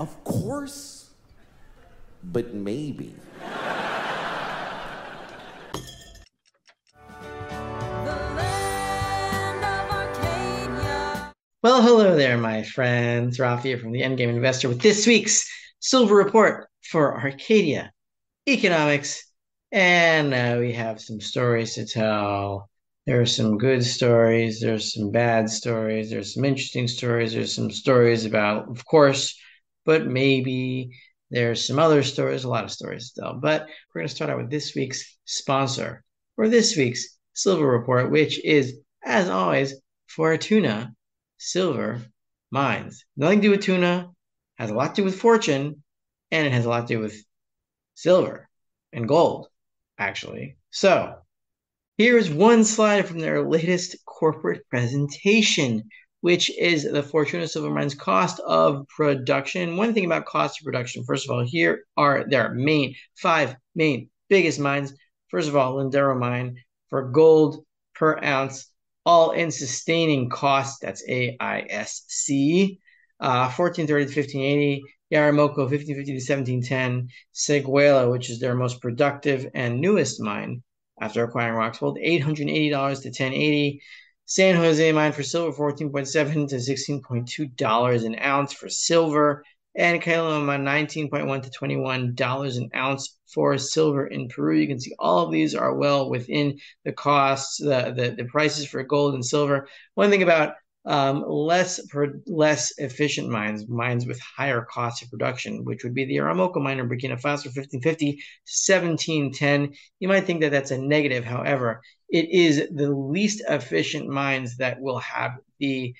Of course, but maybe. Well, hello there, my friends. Rafi from the Endgame Investor with this week's Silver Report for Arcadia Economics. And uh, we have some stories to tell. There are some good stories, there's some bad stories, there's some interesting stories, there's some stories about, of course, but maybe there's some other stories, a lot of stories to tell. But we're going to start out with this week's sponsor for this week's Silver Report, which is, as always, Fortuna silver mines. Nothing to do with tuna, has a lot to do with fortune, and it has a lot to do with silver and gold, actually. So here's one slide from their latest corporate presentation, which is the Fortuna Silver Mines cost of production. One thing about cost of production, first of all, here are their main five main biggest mines. First of all, Lindero mine for gold per ounce all in sustaining cost. That's AISC. Uh, 1430 to 1580. Yaramoko 1550 to 1710. Seguela, which is their most productive and newest mine after acquiring Roxgold, $880 to 1080. San Jose mine for silver, 14.7 to $16.2 an ounce for silver and Caylloma 19.1 to 21 dollars an ounce for silver in Peru. You can see all of these are well within the costs, the the, the prices for gold and silver. One thing about um, less per, less efficient mines, mines with higher costs of production, which would be the Yaramoko mine in Burkina Faso, 1550 1710. You might think that that's a negative. However, it is the least efficient mines that will have the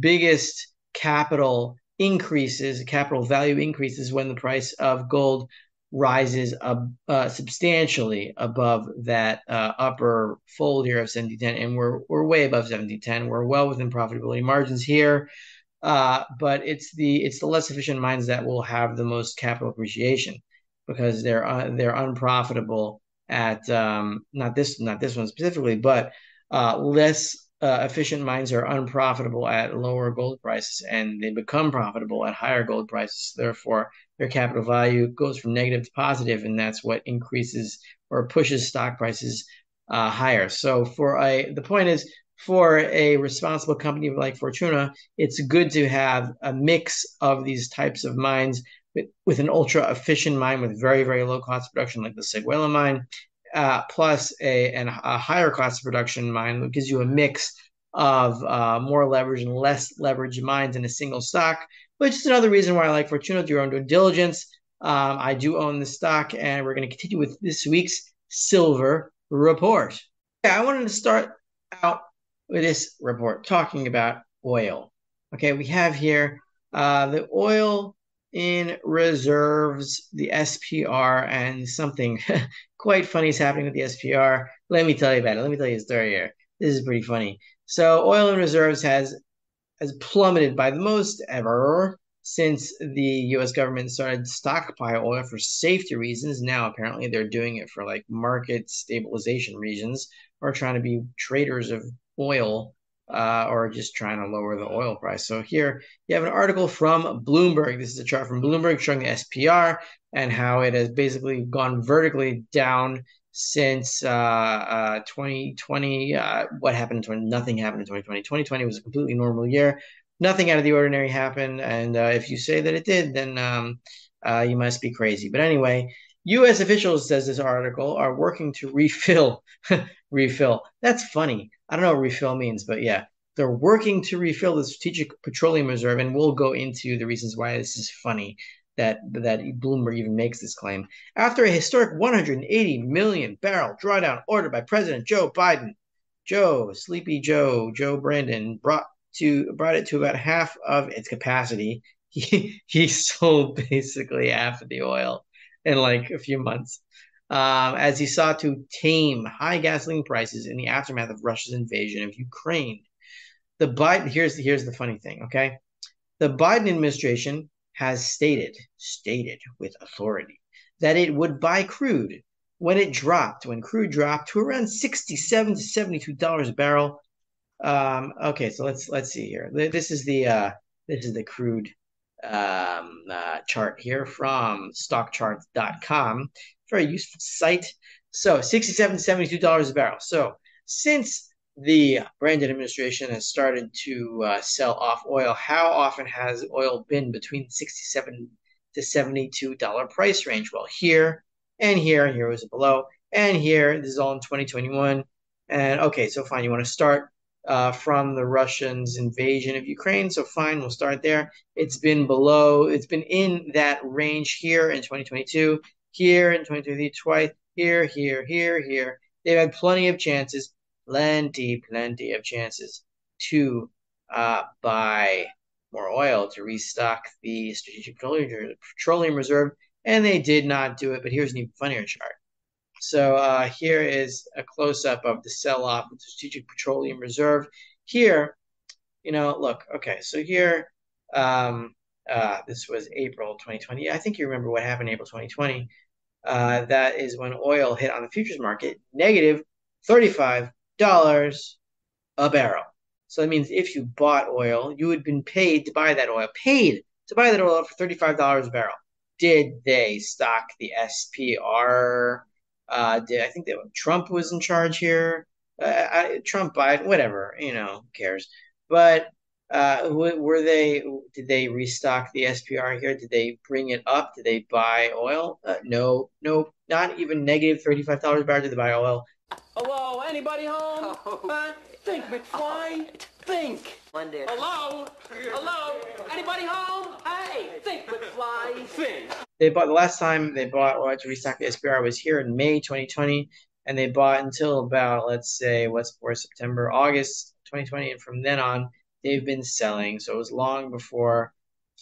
biggest capital increases, capital value increases when the price of gold rises uh, substantially above that uh, upper fold here of 1710 and we're we're way above 1710 we're well within profitability margins here uh, but it's the it's the less efficient mines that will have the most capital appreciation because they're uh, they're unprofitable at um, not this not this one specifically but uh, less uh, efficient mines are unprofitable at lower gold prices and they become profitable at higher gold prices. Therefore, their capital value goes from negative to positive, and that's what increases or pushes stock prices uh, higher. So, for a the point is for a responsible company like Fortuna, it's good to have a mix of these types of mines with, with an ultra efficient mine with very very low cost production like the Seguela mine uh, plus a, and a higher cost production mine that gives you a mix of uh, more leverage and less leverage mines in a single stock, which is another reason why I like Fortuna. Do your own due diligence. Um, I do own the stock, and we're going to continue with this week's silver report. Yeah, I wanted to start out with this report talking about oil. Okay, we have here uh, the oil in reserves, the SPR, and something quite funny is happening with the SPR. Let me tell you about it. Let me tell you a story here. This is pretty funny. So oil in reserves has has plummeted by the most ever since the U.S. government started stockpile oil for safety reasons. Now apparently they're doing it for like market stabilization reasons or trying to be traders of oil uh, or just trying to lower the oil price. So here you have an article from Bloomberg. This is a chart from Bloomberg showing the SPR and how it has basically gone vertically down since uh, uh, 2020. Uh, what happened? To, nothing happened in 2020. 2020 was a completely normal year. Nothing out of the ordinary happened. And uh, if you say that it did, then um, uh, you must be crazy. But anyway, U.S. officials, says this article, are working to refill. refill. That's funny. I don't know what refill means, but yeah, they're working to refill the strategic petroleum reserve, and we'll go into the reasons why this is funny that that Bloomberg even makes this claim. After a historic 180 million barrel drawdown ordered by President Joe Biden, Joe Sleepy Joe Joe Brandon brought to brought it to about half of its capacity. He he sold basically half of the oil in like a few months um, as he sought to tame high gasoline prices in the aftermath of Russia's invasion of Ukraine. The Biden here's here's the funny thing, okay? The Biden administration has stated stated with authority that it would buy crude when it dropped, when crude dropped to around 67 to 72 dollars a barrel. Um, okay, so let's let's see here. This is the uh, this is the crude um, uh, chart here from stockcharts.com. Very useful site. So 67 to $72 a barrel. So since the Brandon administration has started to uh, sell off oil, how often has oil been between 67 to $72 price range? Well, here and here, here was below, and here, this is all in 2021. And okay, so fine, you want to start uh, from the Russians' invasion of Ukraine. So fine, we'll start there. It's been below, it's been in that range here in 2022, here in 2023, twice, here, here, here, here. They've had plenty of chances, plenty, plenty of chances to uh, buy more oil to restock the Strategic Petroleum Reserve, and they did not do it. But here's an even funnier chart. So uh, here is a close-up of the sell-off of the Strategic Petroleum Reserve. Here, you know, look, okay, so here, um, uh, this was April 2020. I think you remember what happened in April 2020. Uh, that is when oil hit on the futures market negative $35 a barrel. So that means if you bought oil, you had been paid to buy that oil, paid to buy that oil for $35 a barrel. Did they stock the SPR? Uh, did I think that Trump was in charge here? Uh, I, Trump, Biden, whatever, you know, cares? But uh, were they? Did they restock the SPR here? Did they bring it up? Did they buy oil? Uh, no, no, not even negative thirty-five dollars a barrel. Did they buy oil? Hello, anybody home? Oh. Uh, think, McFly. Think. Monday. Hello? Hello? Anybody home? Hey, think, McFly. Think. They bought the last time they bought oil to restock the SPR was here in May 2020, and they bought until about let's say what's for September, August 2020, and from then on they've been selling. So it was long before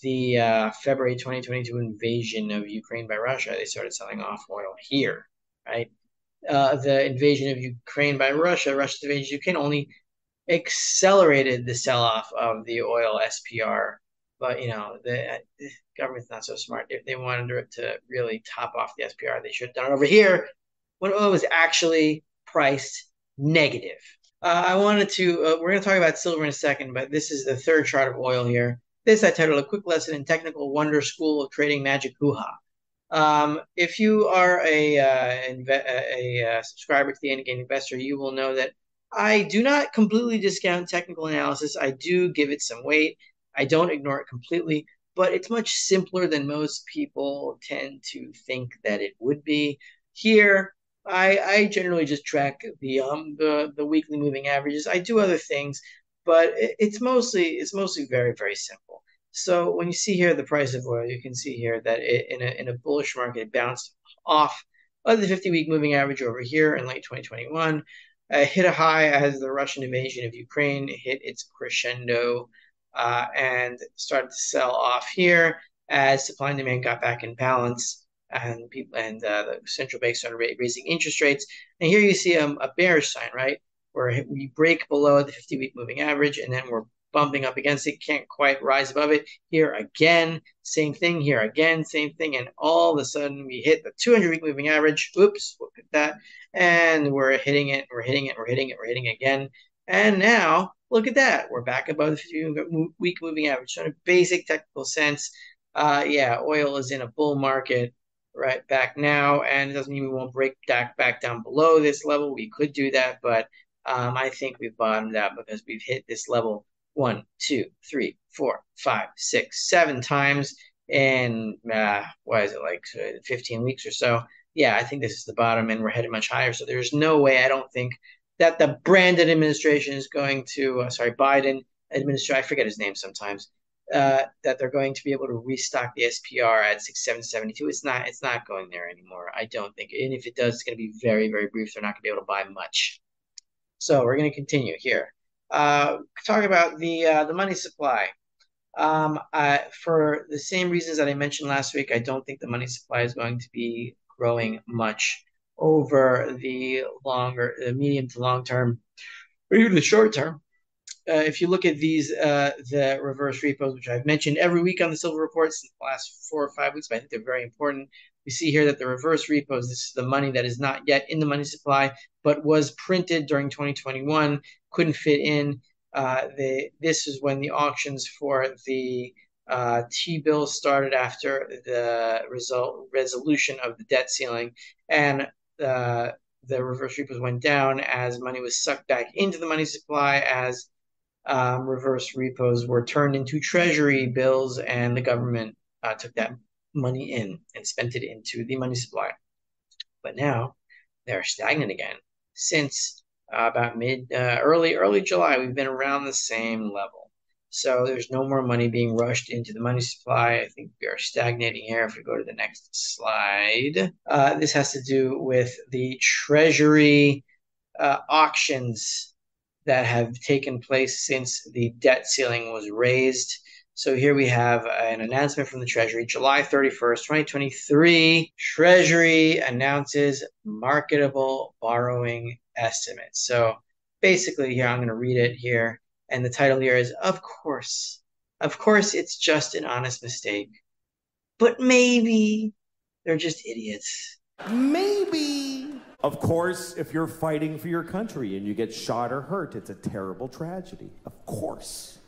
the uh, February 2022 invasion of Ukraine by Russia. They started selling off oil here, right? Uh, the invasion of Ukraine by Russia, Russia's invasion of Ukraine only accelerated the sell-off of the oil SPR. But you know, the, the government's not so smart. If they wanted to really top off the SPR, they should have done it over here when oil was actually priced negative. Uh, I wanted to, uh, we're going to talk about silver in a second, but this is the third chart of oil here. This I titled A Quick Lesson in Technical Wonder School of Trading Magic Hoo-Ha. Um, if you are a, uh, inve- a, a, subscriber to the Endgame Investor, you will know that I do not completely discount technical analysis. I do give it some weight. I don't ignore it completely, but it's much simpler than most people tend to think that it would be. Here, I, I generally just track the um the the weekly moving averages. I do other things, but it, it's mostly it's mostly very very simple. So when you see here the price of oil, you can see here that it, in a in a bullish market it bounced off of the 50 week moving average over here in late 2021. Uh, hit a high as the Russian invasion of Ukraine hit its crescendo uh, and started to sell off here as supply and demand got back in balance and people and uh, the central bank started raising interest rates. And here you see um, a bearish sign, right, where we break below the 50-week moving average, and then we're bumping up against it, can't quite rise above it. Here again, same thing. Here again, same thing. And all of a sudden, we hit the 200-week moving average. Oops, look at that. And we're hitting it. We're hitting it. We're hitting it. We're hitting it again. And now, look at that. We're back above the 50-week moving average. So in a basic technical sense, uh, yeah, oil is in a bull market right back now, and it doesn't mean we won't break back back down below this level. We could do that, but um, I think we've bottomed out because we've hit this level one, two, three, four, five, six, seven times in uh, is it like uh, 15 weeks or so. Yeah, I think this is the bottom, and we're headed much higher. So there's no way I don't think that the Brandon administration is going to, uh, sorry, Biden administration, I forget his name sometimes, uh, that they're going to be able to restock the SPR at 6772. It's not it's not going there anymore. I don't think. And if it does, it's going to be very very brief. They're not going to be able to buy much. So we're going to continue here. Uh, talk about the uh, the money supply. Um, for the same reasons that I mentioned last week, I don't think the money supply is going to be growing much over the longer, the medium to long term, or even the short term uh, if you look at these, uh, the reverse repos, which I've mentioned every week on the Silver Reports in the last four or five weeks, but I think they're very important. We see here that the reverse repos, this is the money that is not yet in the money supply, but was printed during 2021, couldn't fit in. Uh, the, this is when the auctions for the Uh, T-bills started after the result resolution of the debt ceiling, and uh, the reverse repos went down as money was sucked back into the money supply as um, reverse repos were turned into treasury bills, and the government uh, took that money in and spent it into the money supply. But now they're stagnant again. Since uh, about mid, uh, early, early July, we've been around the same level. So there's no more money being rushed into the money supply. I think we are stagnating here. If we go to the next slide, uh, this has to do with the Treasury uh, auctions that have taken place since the debt ceiling was raised. So here we have an announcement from the Treasury, July 31st, 2023. Treasury announces marketable borrowing estimates. So basically, here I'm going to read it here. And the title here is Of course, of course, it's just an honest mistake. But maybe they're just idiots. Maybe. Of course, if you're fighting for your country and you get shot or hurt, it's a terrible tragedy. Of course.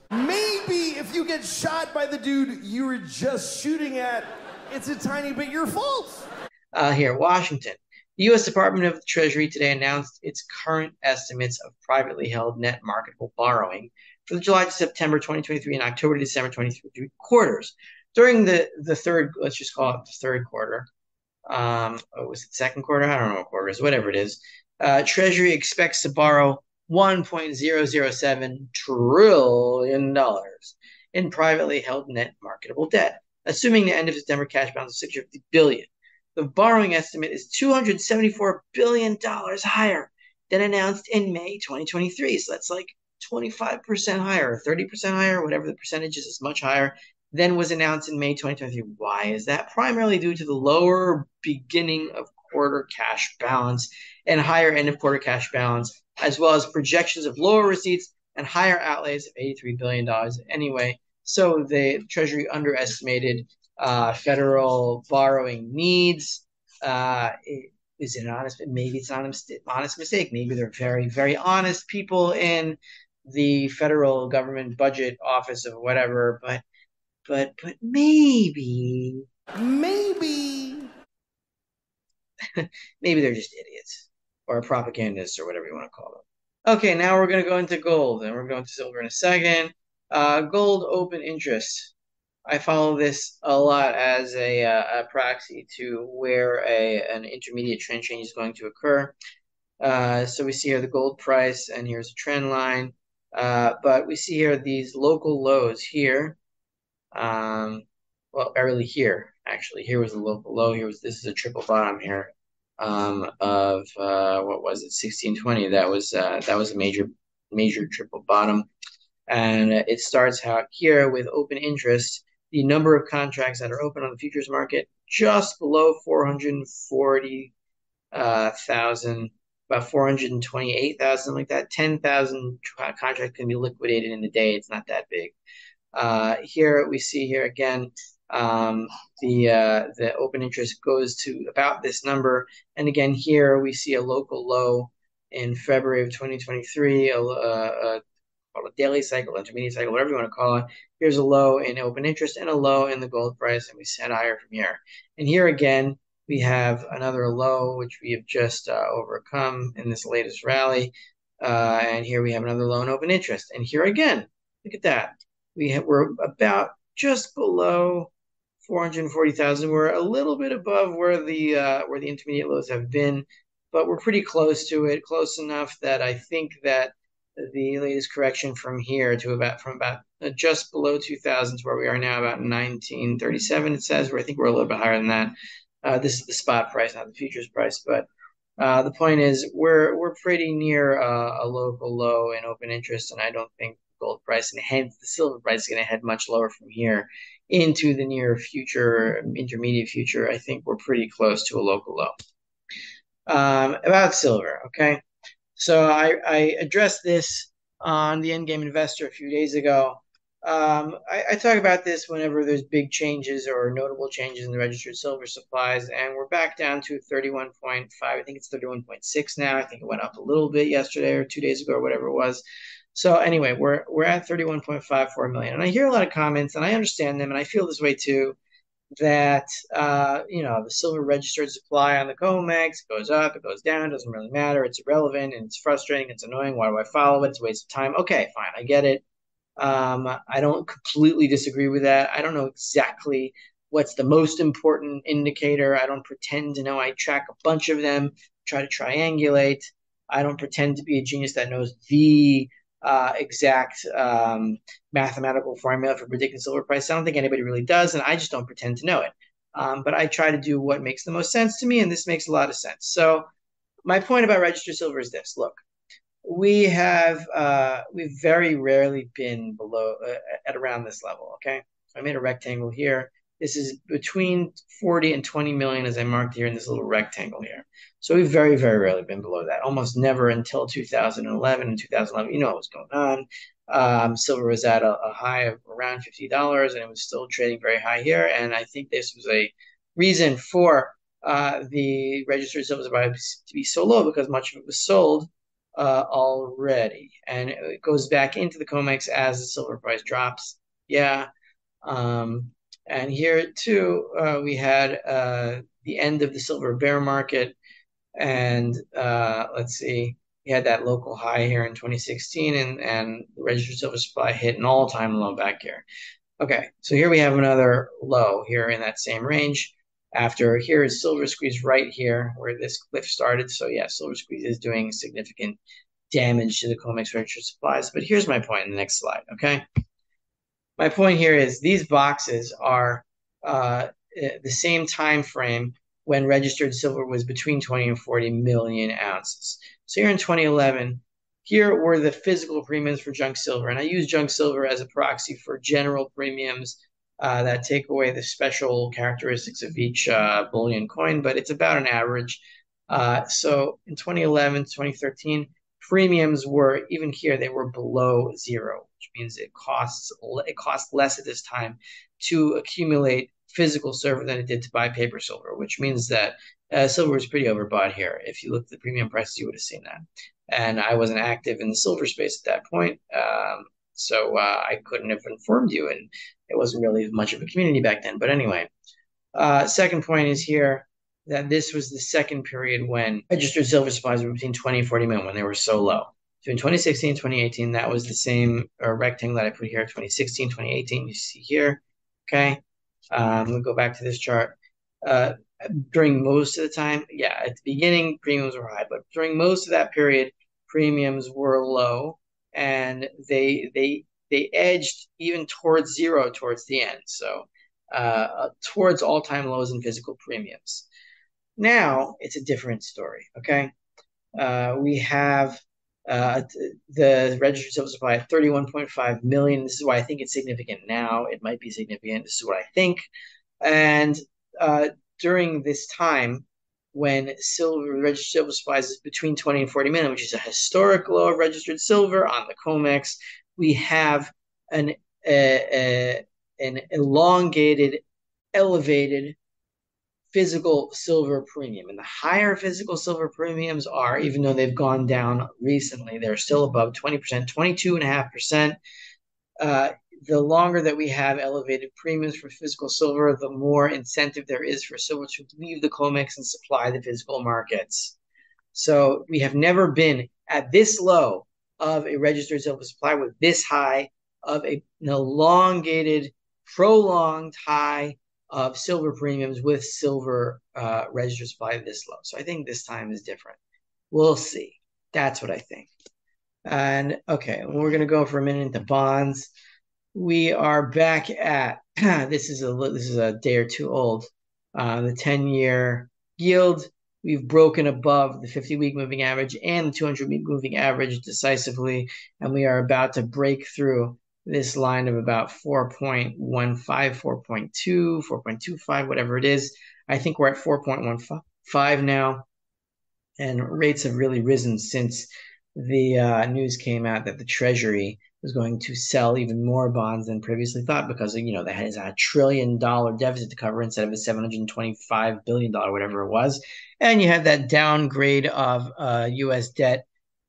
Maybe if you get shot by the dude you were just shooting at, it's a tiny bit your fault. Uh, here, Washington. The U.S. Department of the Treasury today announced its current estimates of privately held net marketable borrowing for the July to September 2023 and October to December 2023 quarters. During the, the third, let's just call it the third quarter, um, oh, was it second quarter? I don't know what quarter is, whatever it is. Uh, Treasury expects to borrow $1.007 trillion in privately held net marketable debt, assuming the end of September cash balance of 650 billion. The borrowing estimate is $274 billion higher than announced in May 2023. So that's like 25% higher, 30% higher, whatever the percentage is, is much higher than was announced in May 2023. Why is that? Primarily due to the lower beginning of quarter cash balance and higher end of quarter cash balance, as well as projections of lower receipts and higher outlays of $83 billion anyway. So the Treasury underestimated uh, federal borrowing needs. Uh, is it an honest? Maybe it's an honest mistake. Maybe they're very, very honest people in the federal government budget office or whatever. But but but maybe maybe maybe they're just idiots or propagandists or whatever you want to call them. Okay, now we're going to go into gold and we're going to silver in a second. Uh, gold open interest. I follow this a lot as a, uh, a proxy to where a an intermediate trend change is going to occur. Uh, so we see here the gold price, and here's a trend line. Uh, but we see here these local lows here um, well, really here, actually. Here was the local low. Here was, this is a triple bottom here um, of, uh, what was it, 1620. That was, uh, that was a major, major triple bottom. And it starts out here with open interest. The number of contracts that are open on the futures market just below 440,000, uh, about 428,000, like that. 10,000 contracts can be liquidated in a day. It's not that big. Uh, here we see here again um, the uh, the open interest goes to about this number, and again here we see a local low in February of 2023, a, a, a, a daily cycle, intermediate cycle, whatever you want to call it. Here's a low in open interest and a low in the gold price, and we set higher from here. And here again, we have another low, which we have just uh, overcome in this latest rally. Uh, and here we have another low in open interest. And here again, look at that we have, we're about just below 440,000. We're a little bit above where the uh, where the intermediate lows have been, but we're pretty close to it, close enough that I think that the latest correction from here to about from about uh, just below 2,000 to where we are now, about 1937. It says where I think we're a little bit higher than that. Uh, this is the spot price, not the futures price, but uh, the point is we're we're pretty near a local low in open interest, and I don't think gold price, and hence the silver price is going to head much lower from here into the near future, intermediate future. I think we're pretty close to a local low. Um, about silver, okay. So I, I addressed this on the Endgame Investor a few days ago. Um, I, I, talk about this whenever there's big changes or notable changes in the registered silver supplies, and we're back down to 31.5. I think it's 31.6 now. I think it went up a little bit yesterday or two days ago or whatever it was. So anyway, we're we're at 31.54 million. And I hear a lot of comments and I understand them and I feel this way too that uh, you know the silver registered supply on the COMEX goes up, it goes down, doesn't really matter. It's irrelevant and it's frustrating. It's annoying. Why do I follow it? It's a waste of time. Okay, fine, I get it. Um, I don't completely disagree with that. I don't know exactly what's the most important indicator. I don't pretend to know. I track a bunch of them, try to triangulate. I don't pretend to be a genius that knows the uh, exact um, mathematical formula for predicting silver price. I don't think anybody really does, and I just don't pretend to know it. Um, but I try to do what makes the most sense to me, and this makes a lot of sense. So my point about registered silver is this: look, we have uh, we've very rarely been below uh, at around this level. Okay, I made a rectangle here. This is between 40 and 20 million as I marked here in this little rectangle here. So we've very, very rarely been below that. Almost never until 2011 and 2011. You know what was going on. Um, silver was at a, a, high of around $50 and it was still trading very high here. And I think this was a reason for uh, the registered silver to be so low because much of it was sold uh, already. And it goes back into the COMEX as the silver price drops. Yeah. Um, and here too, uh, we had uh, the end of the silver bear market. And uh, let's see, we had that local high here in 2016, and, and registered silver supply hit an all time low back here. Okay, so here we have another low here in that same range. After here is silver squeeze right here where this cliff started. So, yeah, silver squeeze is doing significant damage to the COMEX registered supplies. But here's my point in the next slide, okay? my point here is these boxes are uh, the same time frame when registered silver was between 20 and 40 million ounces. So here in 2011, here were the physical premiums for junk silver. And I use junk silver as a proxy for general premiums uh, that take away the special characteristics of each uh, bullion coin, but it's about an average. Uh, so in 2011, 2013, premiums were even here they were below zero, means it costs it costs less at this time to accumulate physical silver than it did to buy paper silver, which means that uh, silver is pretty overbought here. If you look at the premium prices, you would have seen that. And I wasn't active in the silver space at that point, um, so uh, I couldn't have informed you, and it wasn't really much of a community back then. But anyway, uh, second point is here that this was the second period when registered silver supplies were between 20 and 40 million when they were so low. So in 2016, 2018, that was the same uh, rectangle that I put here, 2016, 2018, you see here. Okay. Um, we'll go back to this chart. Uh, during most of the time, yeah, at the beginning, premiums were high, but during most of that period, premiums were low and they, they, they edged even towards zero towards the end. So, uh, towards all time lows in physical premiums. Now it's a different story. Okay, uh, we have uh, the registered silver supply at 31.5 million. This is why I think it's significant now. It might be significant. This is what I think. And uh, during this time, when silver registered silver supplies is between 20 and 40 million, which is a historic low of registered silver on the COMEX, we have an an elongated, elevated physical silver premium. And the higher physical silver premiums are, even though they've gone down recently, they're still above 20%, 22.5%. Uh, the longer that we have elevated premiums for physical silver, the more incentive there is for silver to leave the COMEX and supply the physical markets. So we have never been at this low of a registered silver supply with this high of a, an elongated, prolonged high of silver premiums with silver uh, register supply this low. So I think this time is different. We'll see. That's what I think. And okay, we're going to go for a minute into bonds. We are back at this is a this is a day or two old. Uh, the 10 year yield. We've broken above the 50 week moving average and the 200 week moving average decisively, and we are about to break through this line of about 4.15, 4.2, 4.25, whatever it is. I think we're at 4.15 now. And rates have really risen since the uh, news came out that the Treasury was going to sell even more bonds than previously thought because you know they had a trillion dollar deficit to cover instead of a 725 billion dollar whatever it was and you had that downgrade of uh, U.S. debt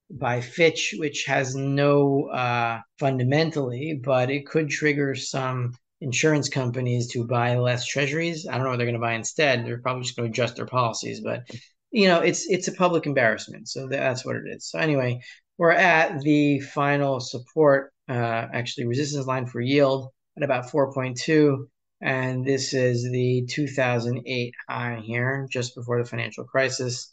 by Fitch, which has no uh, fundamentally, but it could trigger some insurance companies to buy less treasuries. I don't know what they're going to buy instead. They're probably just going to adjust their policies, but you know, it's it's a public embarrassment. So that's what it is. So anyway, we're at the final support, uh, actually resistance line for yield at about 4.2. And this is the 2008 high here, just before the financial crisis.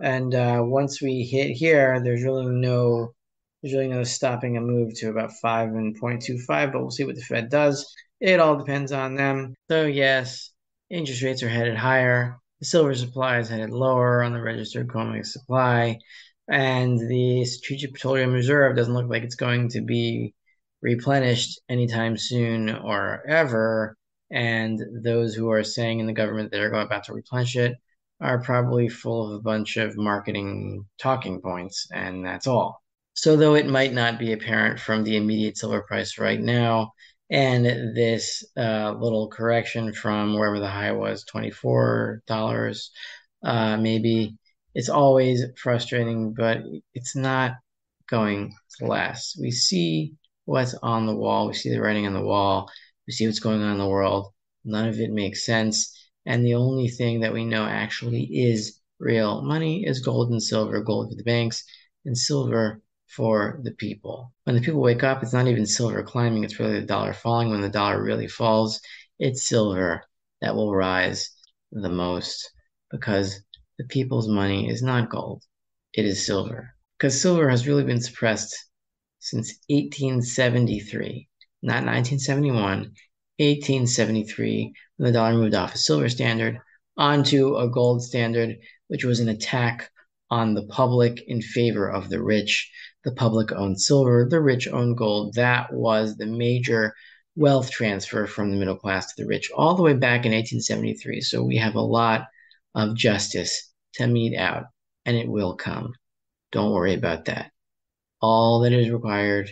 And uh, once we hit here, there's really no there's really no stopping a move to about 5 and 0.25, but we'll see what the Fed does. It all depends on them. So yes, interest rates are headed higher. The silver supply is headed lower on the registered COMEX supply. And the Strategic Petroleum Reserve doesn't look like it's going to be replenished anytime soon or ever. And those who are saying in the government going about to replenish it are probably full of a bunch of marketing talking points, and that's all. So, though it might not be apparent from the immediate silver price right now, and this uh, little correction from wherever the high was, $24, uh, maybe, it's always frustrating, but it's not going to last. We see what's on the wall, we see the writing on the wall, we see what's going on in the world. None of it makes sense. And the only thing that we know actually is real money is gold and silver, gold for the banks and silver for the people. When the people wake up, it's not even silver climbing, it's really the dollar falling. When the dollar really falls, it's silver that will rise the most because the people's money is not gold, it is silver. Because silver has really been suppressed since 1873, not 1971, 1873 when the dollar moved off a silver standard onto a gold standard, which was an attack on the public in favor of the rich. The public owned silver, the rich owned gold. That was the major wealth transfer from the middle class to the rich all the way back in 1873. So we have a lot of justice to mete out, and it will come. Don't worry about that. All that is required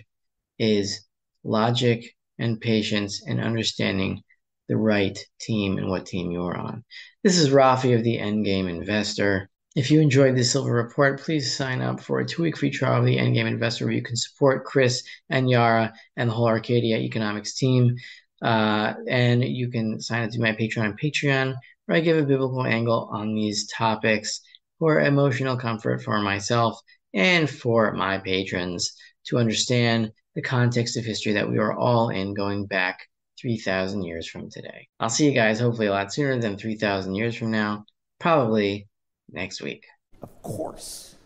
is logic and patience and understanding the right team and what team you're on. This is Rafi of the Endgame Investor. If you enjoyed this Silver Report, please sign up for a two week free trial of the Endgame Investor where you can support Chris and Yara and the whole Arcadia economics team. Uh, and you can sign up to my Patreon Patreon, where I give a biblical angle on these topics for emotional comfort for myself and for my patrons to understand the context of history that we are all in going back 3,000 years from today. I'll see you guys hopefully a lot sooner than 3,000 years from now, probably next week. Of course.